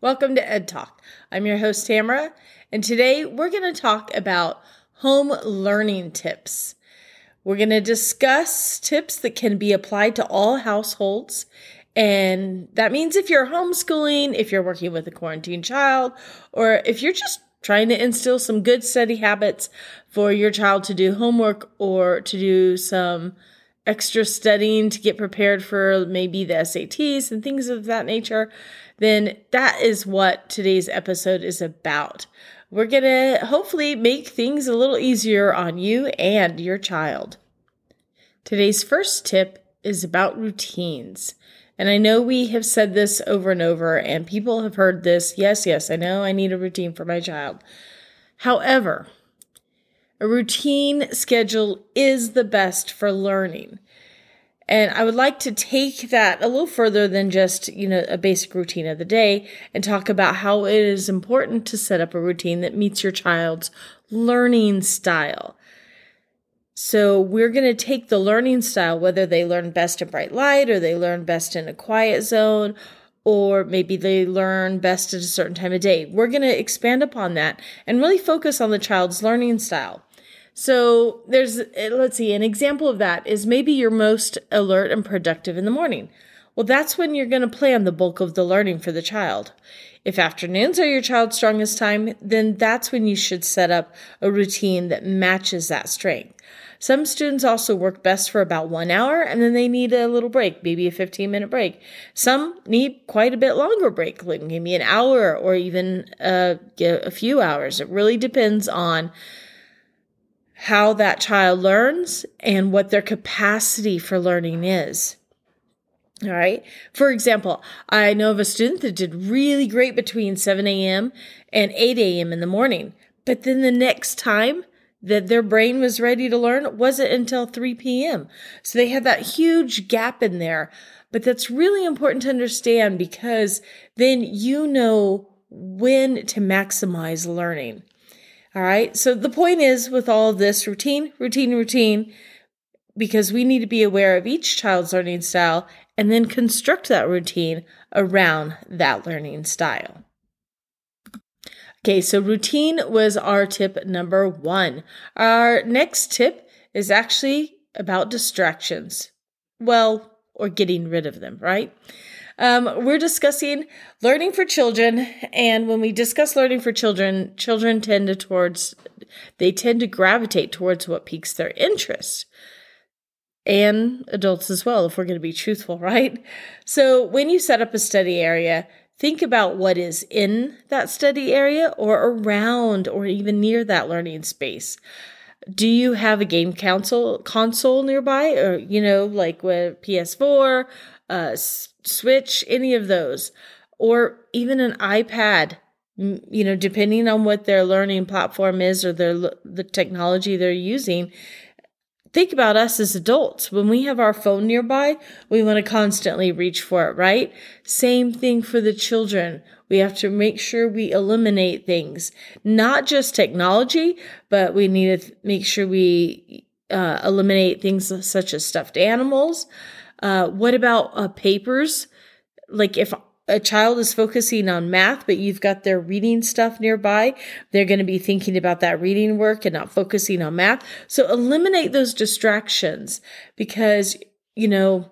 Welcome to Ed Talk. I'm your host, Tamyra, and today we're going to talk about home learning tips. We're going to discuss tips that can be applied to all households. And that means if you're homeschooling, if you're working with a quarantine child, or if you're just trying to instill some good study habits for your child to do homework or to do some extra studying to get prepared for maybe the SATs and things of that nature, then that is what today's episode is about. We're going to hopefully make things a little easier on you and your child. Today's first tip is about routines. And I know we have said this over and over, and people have heard this. Yes, yes, I know I need a routine for my child. However, a routine schedule is the best for learning. And I would like to take that a little further than just, you know, a basic routine of the day and talk about how it is important to set up a routine that meets your child's learning style. So we're going to take the learning style, whether they learn best in bright light or they learn best in a quiet zone, or maybe they learn best at a certain time of day. We're going to expand upon that and really focus on the child's learning style. So there's, eh, let's see, an example of that is maybe you're most alert and productive in the morning. Well, that's when you're going to plan the bulk of the learning for the child. If afternoons are your child's strongest time, then that's when you should set up a routine that matches that strength. Some students also work best for about one hour and then they need a little break, maybe a 15 minute break. Some need quite a bit longer break, like maybe an hour or even uh, a few hours. It really depends on how that child learns and what their capacity for learning is. All right. For example, I know of a student that did really great between 7 a.m. and 8 a.m. in the morning. But then the next time that their brain was ready to learn wasn't until 3 p.m. So they had that huge gap in there. But that's really important to understand because then you know when to maximize learning. All right. So the point is with all of this routine, routine, routine, because we need to be aware of each child's learning style and then construct that routine around that learning style. Okay, so routine was our tip number one. Our next tip is actually about distractions. Well, or getting rid of them, right? Um, we're discussing learning for children, and when we discuss learning for children, children tend to towards they tend to gravitate towards what piques their interest. And adults as well, if we're going to be truthful, right? So when you set up a study area, think about what is in that study area or around or even near that learning space. Do you have a game console console nearby or you know like with PS4 uh, Switch, any of those, or even an iPad. You know, depending on what their learning platform is or their the technology they're using. Think about us as adults. When we have our phone nearby, we want to constantly reach for it, right? Same thing for the children. We have to make sure we eliminate things, not just technology, but we need to make sure we uh, eliminate things such as stuffed animals, uh, what about uh, papers? Like if a child is focusing on math, but you've got their reading stuff nearby, they're going to be thinking about that reading work and not focusing on math. So eliminate those distractions because, you know,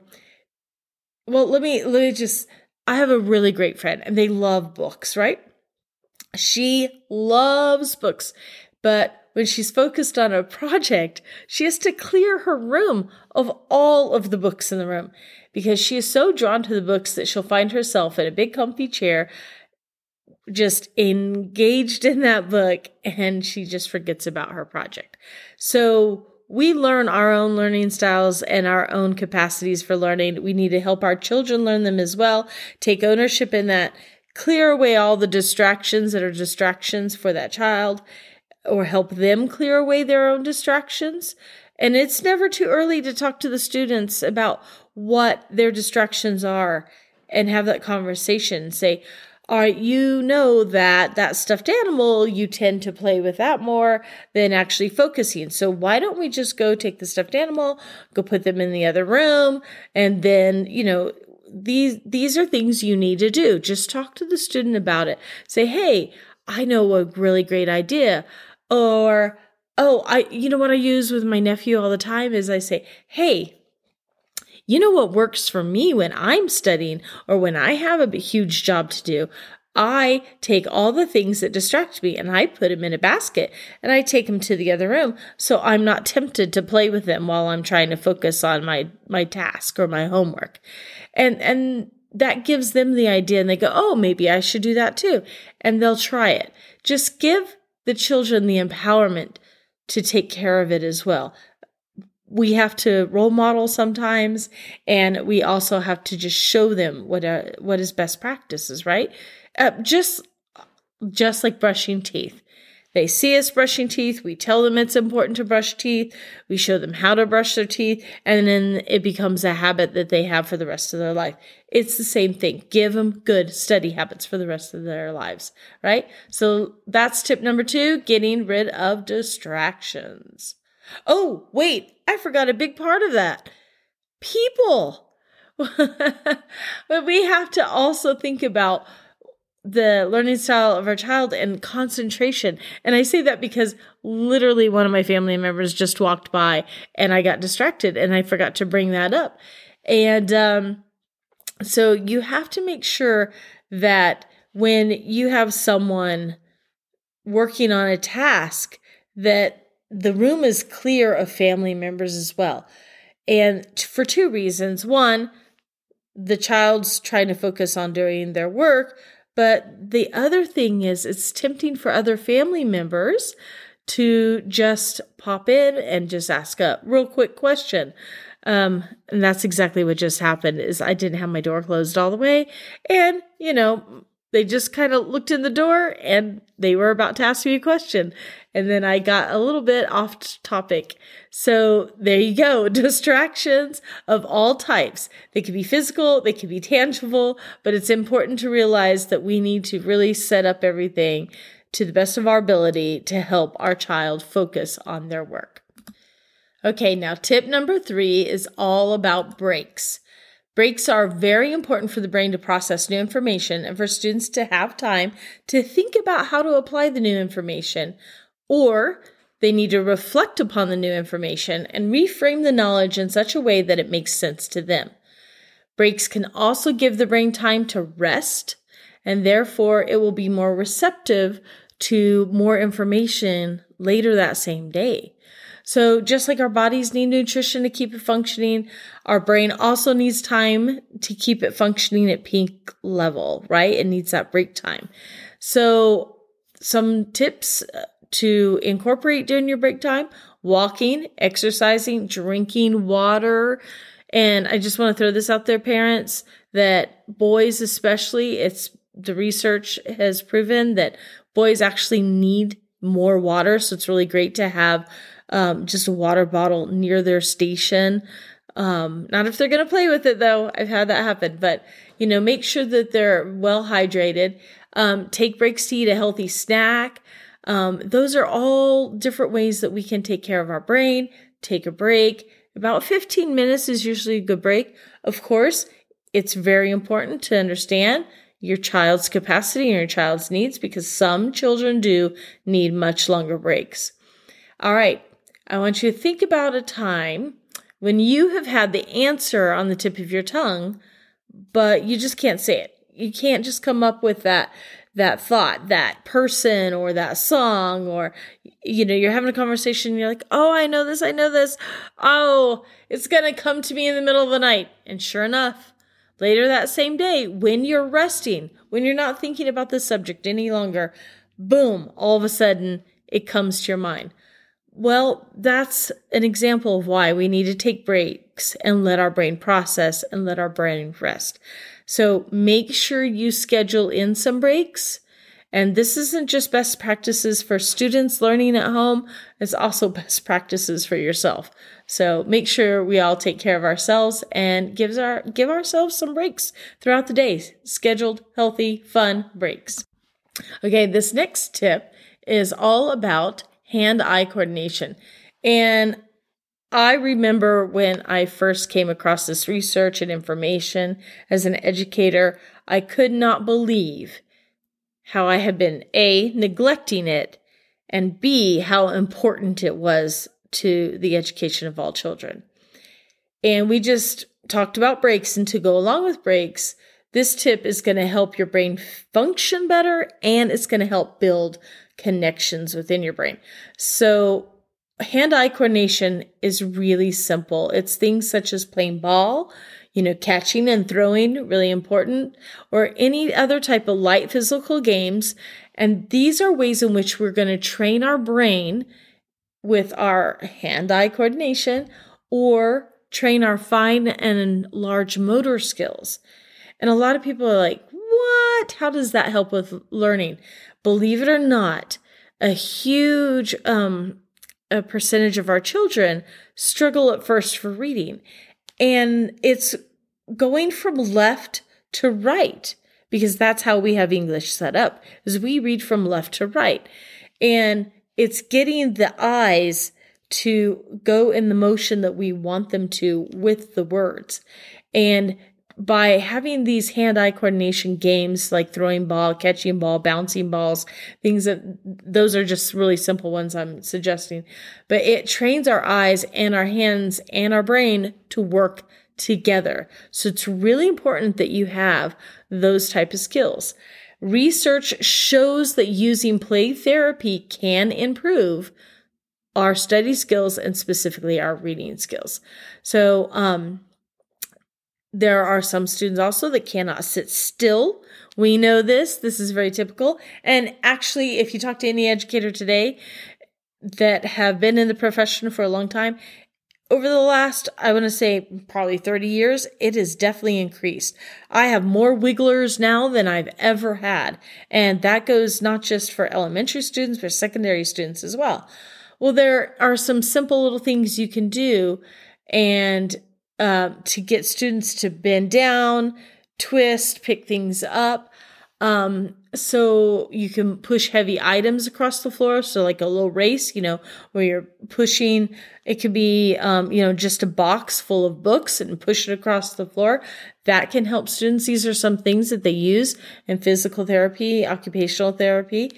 well, let me, let me just, I have a really great friend and they love books, right? She loves books, but when she's focused on a project, she has to clear her room of all of the books in the room because she is so drawn to the books that she'll find herself in a big comfy chair just engaged in that book and she just forgets about her project. So we learn our own learning styles and our own capacities for learning. We need to help our children learn them as well. Take ownership in that. Clear away all the distractions that are distractions for that child or help them clear away their own distractions. And it's never too early to talk to the students about what their distractions are and have that conversation. Say, are you know that that stuffed animal you tend to play with that more than actually focusing so why don't we just go take the stuffed animal go put them in the other room and then you know these these are things you need to do just talk to the student about it say hey i know a really great idea or oh i you know what i use with my nephew all the time is i say hey you know what works for me when I'm studying or when I have a huge job to do? I take all the things that distract me and I put them in a basket and I take them to the other room so I'm not tempted to play with them while I'm trying to focus on my my task or my homework. And and that gives them the idea and they go, "Oh, maybe I should do that too." And they'll try it. Just give the children the empowerment to take care of it as well. We have to role model sometimes and we also have to just show them what uh, what is best practices right? Uh, just just like brushing teeth they see us brushing teeth. We tell them it's important to brush teeth. We show them how to brush their teeth. And then it becomes a habit that they have for the rest of their life. It's the same thing. Give them good study habits for the rest of their lives right? So that's tip number two getting rid of distractions. Oh, wait, I forgot a big part of that. People. but we have to also think about the learning style of our child and concentration. And I say that because literally one of my family members just walked by and I got distracted and I forgot to bring that up. And um, so you have to make sure that when you have someone working on a task that the room is clear of family members as well. And for two reasons. One, the child's trying to focus on doing their work, but the other thing is it's tempting for other family members to just pop in and just ask a real quick question. Um, and that's exactly what just happened is I didn't have my door closed all the way. And, you know, they just kind of looked in the door and they were about to ask me a question. And then I got a little bit off topic. So there you go. Distractions of all types. They can be physical, they can be tangible, but it's important to realize that we need to really set up everything to the best of our ability to help our child focus on their work. Okay, now tip number three is all about breaks. Breaks are very important for the brain to process new information and for students to have time to think about how to apply the new information, or they need to reflect upon the new information and reframe the knowledge in such a way that it makes sense to them. Breaks can also give the brain time to rest, and therefore it will be more receptive to more information later that same day. So just like our bodies need nutrition to keep it functioning, our brain also needs time to keep it functioning at peak level, right? It needs that break time. So some tips uh, to incorporate during your break time, walking, exercising, drinking water. And I just want to throw this out there, parents, that boys especially, it's the research has proven that boys actually need more water. So it's really great to have um, just a water bottle near their station. Um, not if they're going to play with it though. I've had that happen, but you know, make sure that they're well hydrated. Um, take breaks to eat a healthy snack. Um, those are all different ways that we can take care of our brain, take a break. About 15 minutes is usually a good break. Of course, it's very important to understand your child's capacity and your child's needs because some children do need much longer breaks. All right. I want you to think about a time when you have had the answer on the tip of your tongue, but you just can't say it. You can't just come up with that that thought, that person or that song or you know, you're having a conversation you're like, "Oh, I know this. I know this. Oh, it's going to come to me in the middle of the night." And sure enough, later that same day, when you're resting, when you're not thinking about the subject any longer, boom, all of a sudden it comes to your mind. Well, that's an example of why we need to take breaks and let our brain process and let our brain rest. So make sure you schedule in some breaks. And this isn't just best practices for students learning at home, it's also best practices for yourself. So make sure we all take care of ourselves and gives our give ourselves some breaks throughout the day. Scheduled, healthy, fun breaks. Okay, this next tip is all about hand-eye coordination. And I remember when I first came across this research and information as an educator, I could not believe how I had been A, neglecting it, and B, how important it was to the education of all children. And we just talked about breaks, and to go along with breaks, this tip is going to help your brain function better and it's going to help build connections within your brain. So, hand eye coordination is really simple. It's things such as playing ball, you know, catching and throwing, really important, or any other type of light physical games. And these are ways in which we're going to train our brain with our hand eye coordination or train our fine and large motor skills. And a lot of people are like, what? How does that help with learning? Believe it or not, a huge um, a percentage of our children struggle at first for reading. And it's going from left to right because that's how we have English set up is we read from left to right. And it's getting the eyes to go in the motion that we want them to with the words. And by having these hand-eye coordination games like throwing ball, catching ball, bouncing balls, things that those are just really simple ones I'm suggesting. But it trains our eyes and our hands and our brain to work together. So it's really important that you have those type of skills. Research shows that using play therapy can improve our study skills and specifically our reading skills. So, um, there are some students also that cannot sit still. We know this. This is very typical. And actually, if you talk to any educator today that have been in the profession for a long time, over the last, I want to say probably 30 years, it has definitely increased. I have more wigglers now than I've ever had. And that goes not just for elementary students, but secondary students as well. Well, there are some simple little things you can do. And uh, to get students to bend down, twist, pick things up. Um, so you can push heavy items across the floor. So like a little race, you know, where you're pushing, it could be, um, you know, just a box full of books and push it across the floor. That can help students. These are some things that they use in physical therapy, occupational therapy.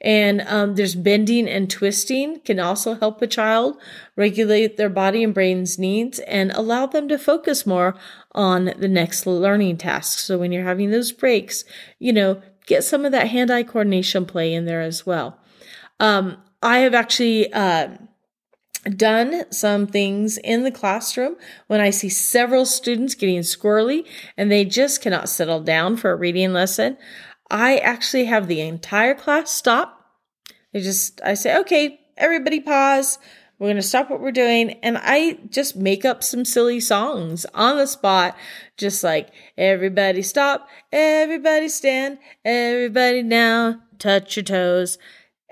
And, um, there's bending and twisting can also help a child regulate their body and brain's needs and allow them to focus more on the next learning task. So when you're having those breaks, you know, get some of that hand eye coordination play in there as well. Um, I have actually uh, done some things in the classroom when I see several students getting squirrely and they just cannot settle down for a reading lesson. I actually have the entire class stop. I just, I say, okay, everybody pause. We're going to stop what we're doing. And I just make up some silly songs on the spot, just like everybody stop, everybody stand, everybody now, touch your toes.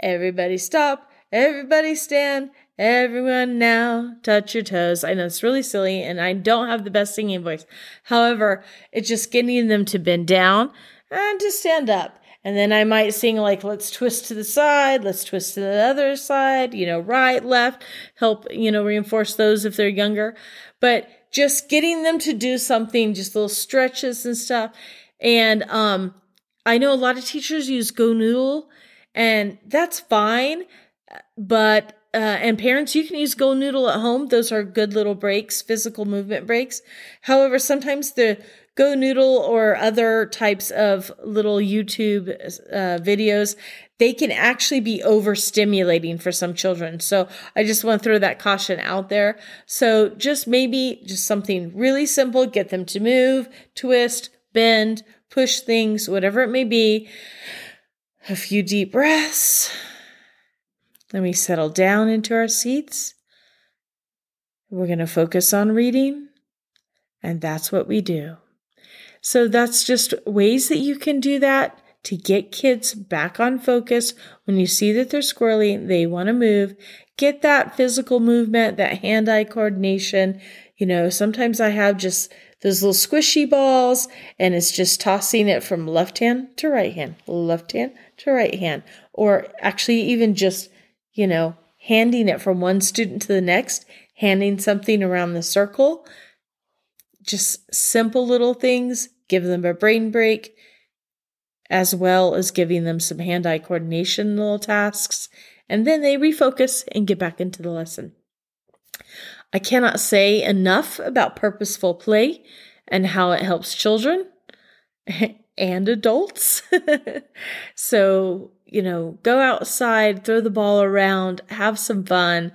Everybody stop, everybody stand, everyone now, touch your toes. I know it's really silly and I don't have the best singing voice. However, it's just getting them to bend down and to stand up and then I might sing like, let's twist to the side, let's twist to the other side, you know, right, left, help, you know, reinforce those if they're younger. But just getting them to do something, just little stretches and stuff. And, um, I know a lot of teachers use Go Noodle and that's fine. But, uh, and parents, you can use Go Noodle at home. Those are good little breaks, physical movement breaks. However, sometimes the Go Noodle or other types of little YouTube uh, videos, they can actually be overstimulating for some children. So I just want to throw that caution out there. So just maybe just something really simple, get them to move, twist, bend, push things, whatever it may be. A few deep breaths. Then we settle down into our seats. We're going to focus on reading, and that's what we do. So that's just ways that you can do that to get kids back on focus when you see that they're squirrely, they want to move. get that physical movement, that hand eye coordination. You know, sometimes I have just those little squishy balls and it's just tossing it from left hand to right hand, left hand to right hand, or actually even just, you know, handing it from one student to the next, handing something around the circle. Just simple little things, give them a brain break, as well as giving them some hand eye coordination little tasks, and then they refocus and get back into the lesson. I cannot say enough about purposeful play and how it helps children and adults. so, you know, go outside, throw the ball around, have some fun,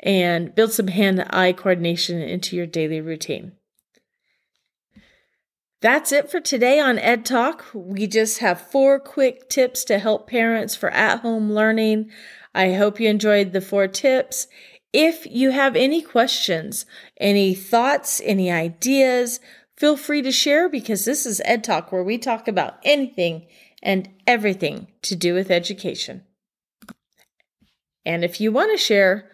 and build some hand eye coordination into your daily routine. That's it for today on Ed Talk. We just have four quick tips to help parents for at home learning. I hope you enjoyed the four tips. If you have any questions, any thoughts, any ideas, feel free to share because this is Ed Talk where we talk about anything and everything to do with education. And if you want to share,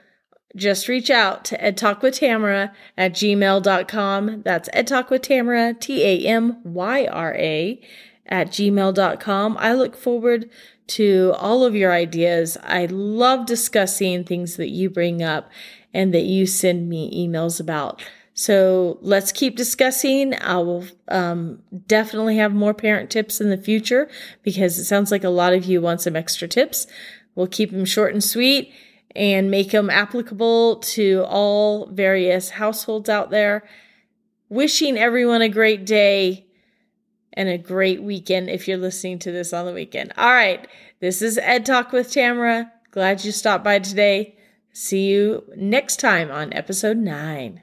just reach out to edtalkwithtamyra at gmail.com. That's edtalkwithtamyra, T A M Y R A, at gmail.com. I look forward to all of your ideas. I love discussing things that you bring up and that you send me emails about. So let's keep discussing. I will um, definitely have more parent tips in the future because it sounds like a lot of you want some extra tips. We'll keep them short and sweet and make them applicable to all various households out there. Wishing everyone a great day and a great weekend if you're listening to this on the weekend. All right, this is Ed Talk with Tamyra. Glad you stopped by today. See you next time on episode 9.